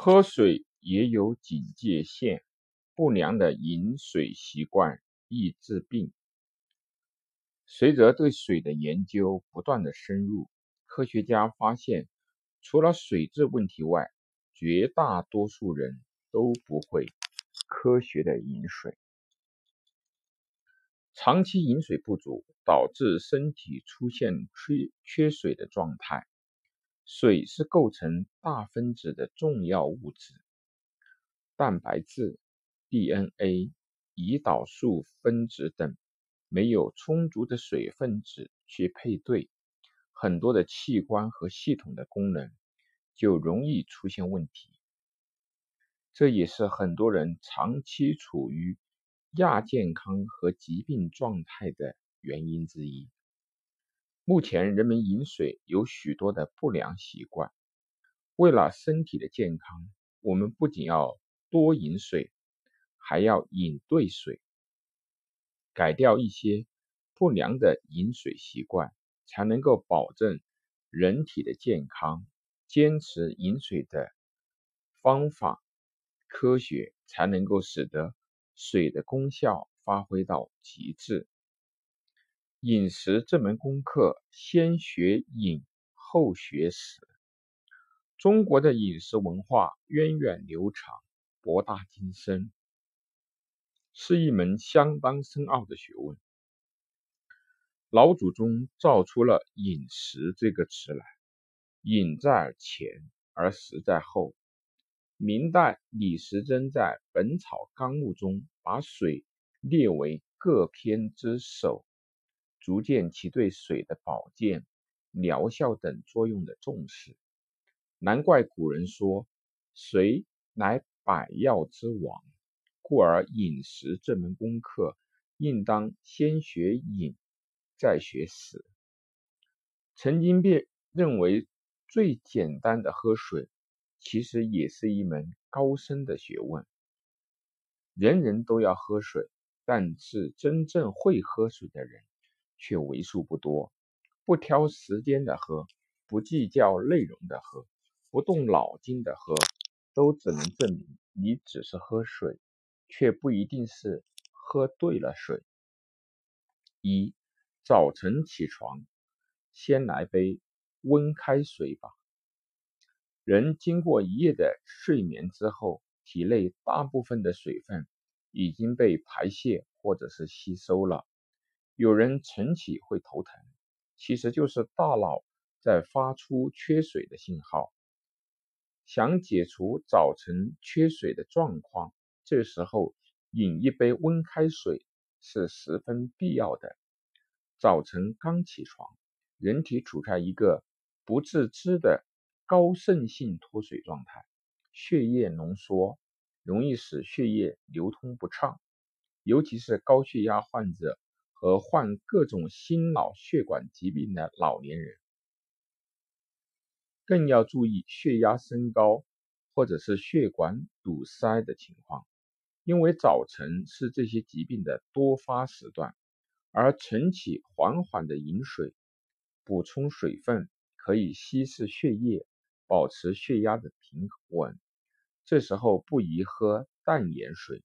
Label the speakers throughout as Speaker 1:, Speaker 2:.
Speaker 1: 喝水也有警戒线，不良的饮水习惯易致病。随着对水的研究不断的深入，科学家发现，除了水质问题外，绝大多数人都不会科学的饮水。长期饮水不足，导致身体出现缺缺水的状态。水是构成大分子的重要物质，蛋白质、DNA、胰岛素分子等没有充足的水分子去配对，很多的器官和系统的功能就容易出现问题。这也是很多人长期处于亚健康和疾病状态的原因之一。目前，人们饮水有许多的不良习惯。为了身体的健康，我们不仅要多饮水，还要饮对水。改掉一些不良的饮水习惯，才能够保证人体的健康。坚持饮水的方法科学，才能够使得水的功效发挥到极致。饮食这门功课，先学饮，后学食。中国的饮食文化源远流长，博大精深，是一门相当深奥的学问。老祖宗造出了“饮食”这个词来，“饮”在前，而“食”在后。明代李时珍在《本草纲目》中把水列为各篇之首。逐渐其对水的保健、疗效等作用的重视，难怪古人说“水乃百药之王”，故而饮食这门功课，应当先学饮，再学食。曾经被认为最简单的喝水，其实也是一门高深的学问。人人都要喝水，但是真正会喝水的人。却为数不多，不挑时间的喝，不计较内容的喝，不动脑筋的喝，都只能证明你只是喝水，却不一定是喝对了水。一早晨起床，先来杯温开水吧。人经过一夜的睡眠之后，体内大部分的水分已经被排泄或者是吸收了。有人晨起会头疼，其实就是大脑在发出缺水的信号。想解除早晨缺水的状况，这时候饮一杯温开水是十分必要的。早晨刚起床，人体处在一个不自知的高渗性脱水状态，血液浓缩，容易使血液流通不畅，尤其是高血压患者。和患各种心脑血管疾病的老年人，更要注意血压升高或者是血管堵塞的情况，因为早晨是这些疾病的多发时段，而晨起缓缓的饮水，补充水分，可以稀释血液，保持血压的平稳。这时候不宜喝淡盐水，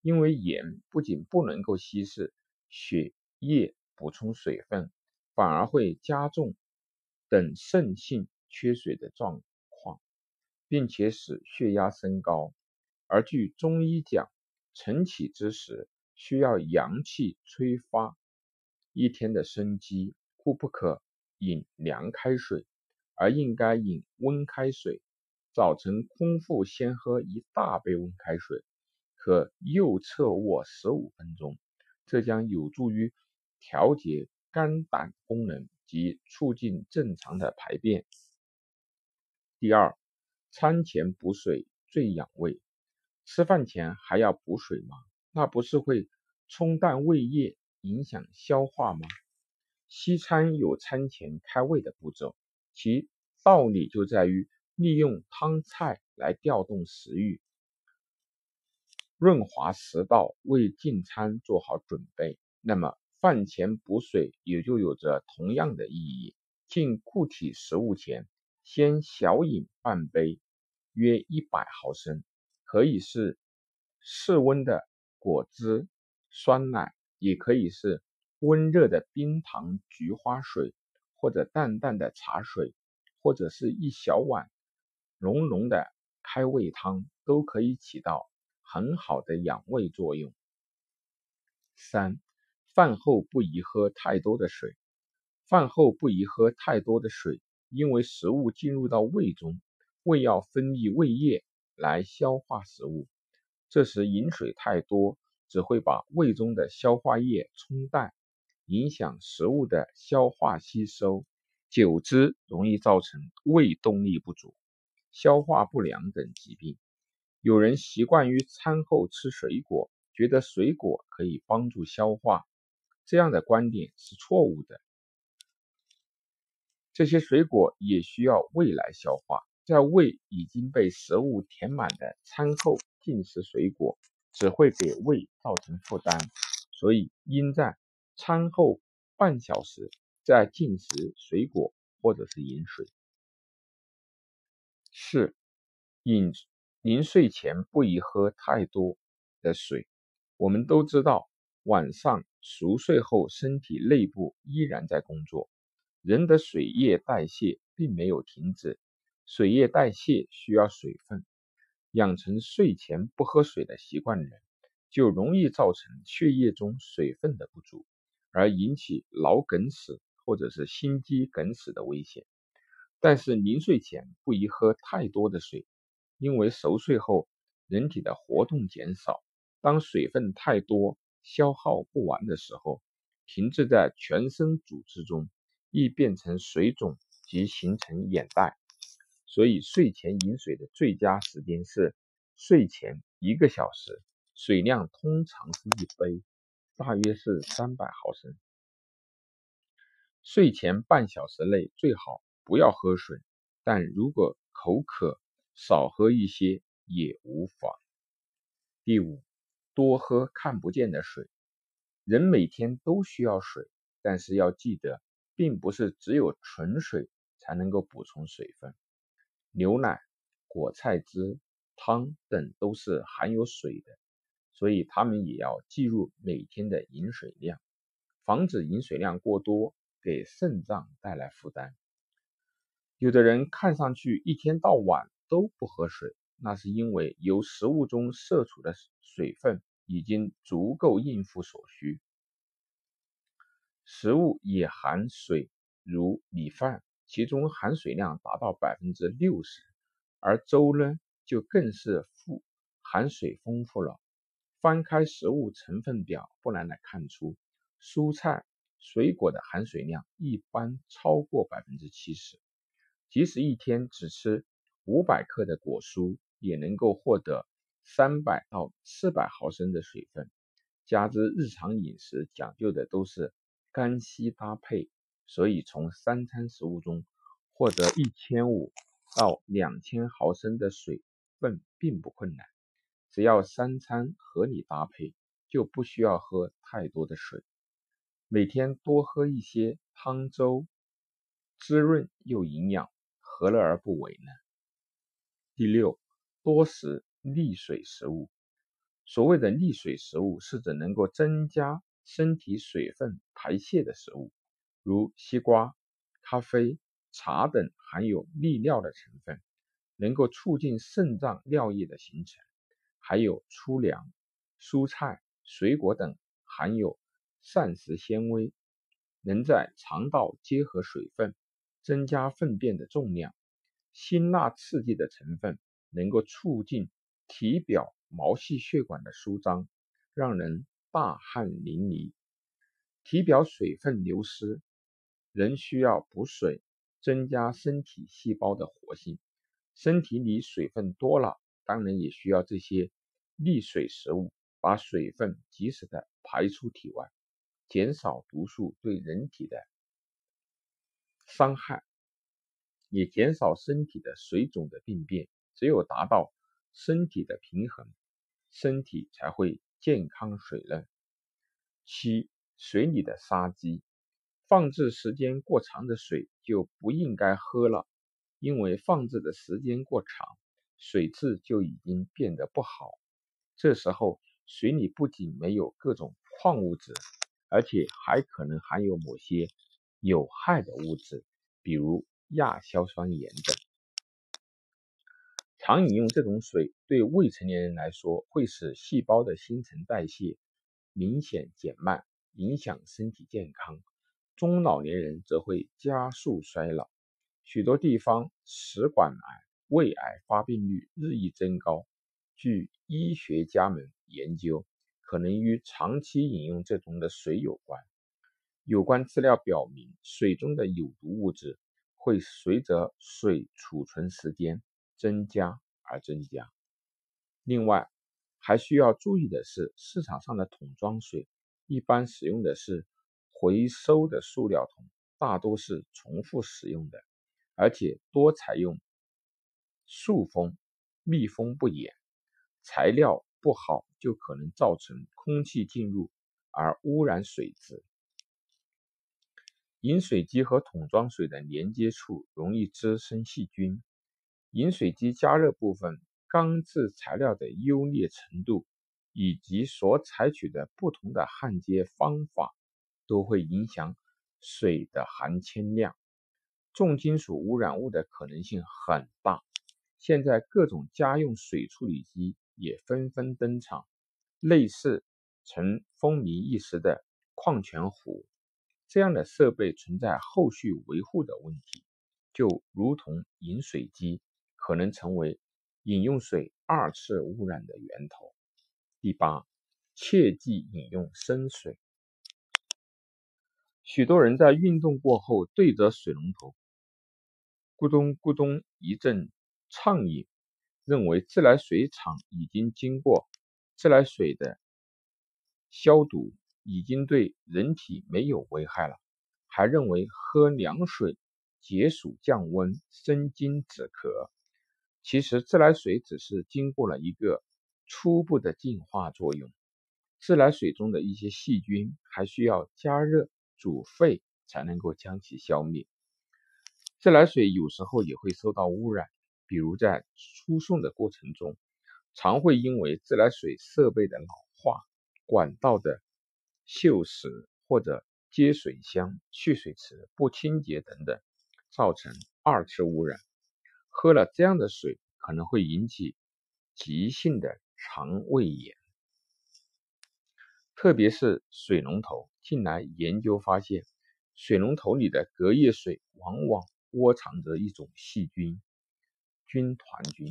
Speaker 1: 因为盐不仅不能够稀释血。液补充水分，反而会加重等肾性缺水的状况，并且使血压升高。而据中医讲，晨起之时需要阳气催发一天的生机，故不可饮凉开水，而应该饮温开水。早晨空腹先喝一大杯温开水，可右侧卧十五分钟，这将有助于。调节肝胆功能及促进正常的排便。第二，餐前补水最养胃。吃饭前还要补水吗？那不是会冲淡胃液，影响消化吗？西餐有餐前开胃的步骤，其道理就在于利用汤菜来调动食欲，润滑食道，为进餐做好准备。那么。饭前补水也就有着同样的意义。进固体食物前，先小饮半杯，约一百毫升，可以是室温的果汁、酸奶，也可以是温热的冰糖菊花水，或者淡淡的茶水，或者是一小碗浓浓的开胃汤，都可以起到很好的养胃作用。三、饭后不宜喝太多的水。饭后不宜喝太多的水，因为食物进入到胃中，胃要分泌胃液来消化食物。这时饮水太多，只会把胃中的消化液冲淡，影响食物的消化吸收，久之容易造成胃动力不足、消化不良等疾病。有人习惯于餐后吃水果，觉得水果可以帮助消化，这样的观点是错误的。这些水果也需要胃来消化，在胃已经被食物填满的餐后进食水果，只会给胃造成负担，所以应在餐后半小时再进食水果或者是饮水。四、饮临睡前不宜喝太多的水。我们都知道，晚上熟睡后，身体内部依然在工作。人的水液代谢并没有停止，水液代谢需要水分。养成睡前不喝水的习惯的人，就容易造成血液中水分的不足，而引起脑梗死或者是心肌梗死的危险。但是临睡前不宜喝太多的水，因为熟睡后人体的活动减少，当水分太多消耗不完的时候，停滞在全身组织中。易变成水肿及形成眼袋，所以睡前饮水的最佳时间是睡前一个小时，水量通常是一杯，大约是三百毫升。睡前半小时内最好不要喝水，但如果口渴，少喝一些也无妨。第五，多喝看不见的水。人每天都需要水，但是要记得。并不是只有纯水才能够补充水分，牛奶、果菜汁、汤等都是含有水的，所以他们也要计入每天的饮水量，防止饮水量过多给肾脏带来负担。有的人看上去一天到晚都不喝水，那是因为由食物中摄取的水分已经足够应付所需。食物也含水，如米饭，其中含水量达到百分之六十，而粥呢，就更是富含水丰富了。翻开食物成分表，不难的看出，蔬菜、水果的含水量一般超过百分之七十。即使一天只吃五百克的果蔬，也能够获得三百到四百毫升的水分。加之日常饮食讲究的都是。干稀搭配，所以从三餐食物中获得一千五到两千毫升的水分并不困难。只要三餐合理搭配，就不需要喝太多的水。每天多喝一些汤粥，滋润又营养，何乐而不为呢？第六，多食利水食物。所谓的利水食物，是指能够增加。身体水分排泄的食物，如西瓜、咖啡、茶等含有利尿的成分，能够促进肾脏尿液的形成；还有粗粮、蔬菜、水果等含有膳食纤维，能在肠道结合水分，增加粪便的重量。辛辣刺激的成分能够促进体表毛细血管的舒张，让人。大汗淋漓，体表水分流失，人需要补水，增加身体细胞的活性。身体里水分多了，当然也需要这些利水食物，把水分及时的排出体外，减少毒素对人体的伤害，也减少身体的水肿的病变。只有达到身体的平衡，身体才会。健康水嫩。七、水里的杀鸡，放置时间过长的水就不应该喝了，因为放置的时间过长，水质就已经变得不好。这时候，水里不仅没有各种矿物质，而且还可能含有某些有害的物质，比如亚硝酸盐等。常饮用这种水，对未成年人来说，会使细胞的新陈代谢明显减慢，影响身体健康；中老年人则会加速衰老。许多地方食管癌、胃癌发病率日益增高。据医学家们研究，可能与长期饮用这种的水有关。有关资料表明，水中的有毒物质会随着水储存时间。增加而增加。另外，还需要注意的是，市场上的桶装水一般使用的是回收的塑料桶，大多是重复使用的，而且多采用塑封，密封不严。材料不好就可能造成空气进入而污染水质。饮水机和桶装水的连接处容易滋生细菌。饮水机加热部分钢制材料的优劣程度，以及所采取的不同的焊接方法，都会影响水的含铅量。重金属污染物的可能性很大。现在各种家用水处理机也纷纷登场，类似曾风靡一时的矿泉壶这样的设备存在后续维护的问题，就如同饮水机。可能成为饮用水二次污染的源头。第八，切忌饮用生水。许多人在运动过后对着水龙头咕咚咕咚一阵畅饮，认为自来水厂已经经过自来水的消毒，已经对人体没有危害了，还认为喝凉水解暑降温、生津止渴。其实自来水只是经过了一个初步的净化作用，自来水中的一些细菌还需要加热煮沸才能够将其消灭。自来水有时候也会受到污染，比如在输送的过程中，常会因为自来水设备的老化、管道的锈蚀或者接水箱、蓄水池不清洁等等，造成二次污染。喝了这样的水可能会引起急性的肠胃炎，特别是水龙头。近来研究发现，水龙头里的隔夜水往往窝藏着一种细菌——军团菌。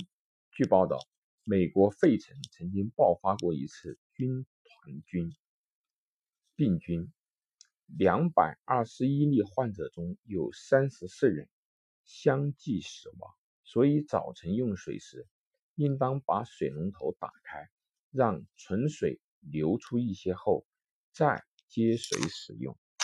Speaker 1: 据报道，美国费城曾经爆发过一次军团菌病菌，两百二十一例患者中有三十四人相继死亡。所以早晨用水时，应当把水龙头打开，让纯水流出一些后，再接水使用。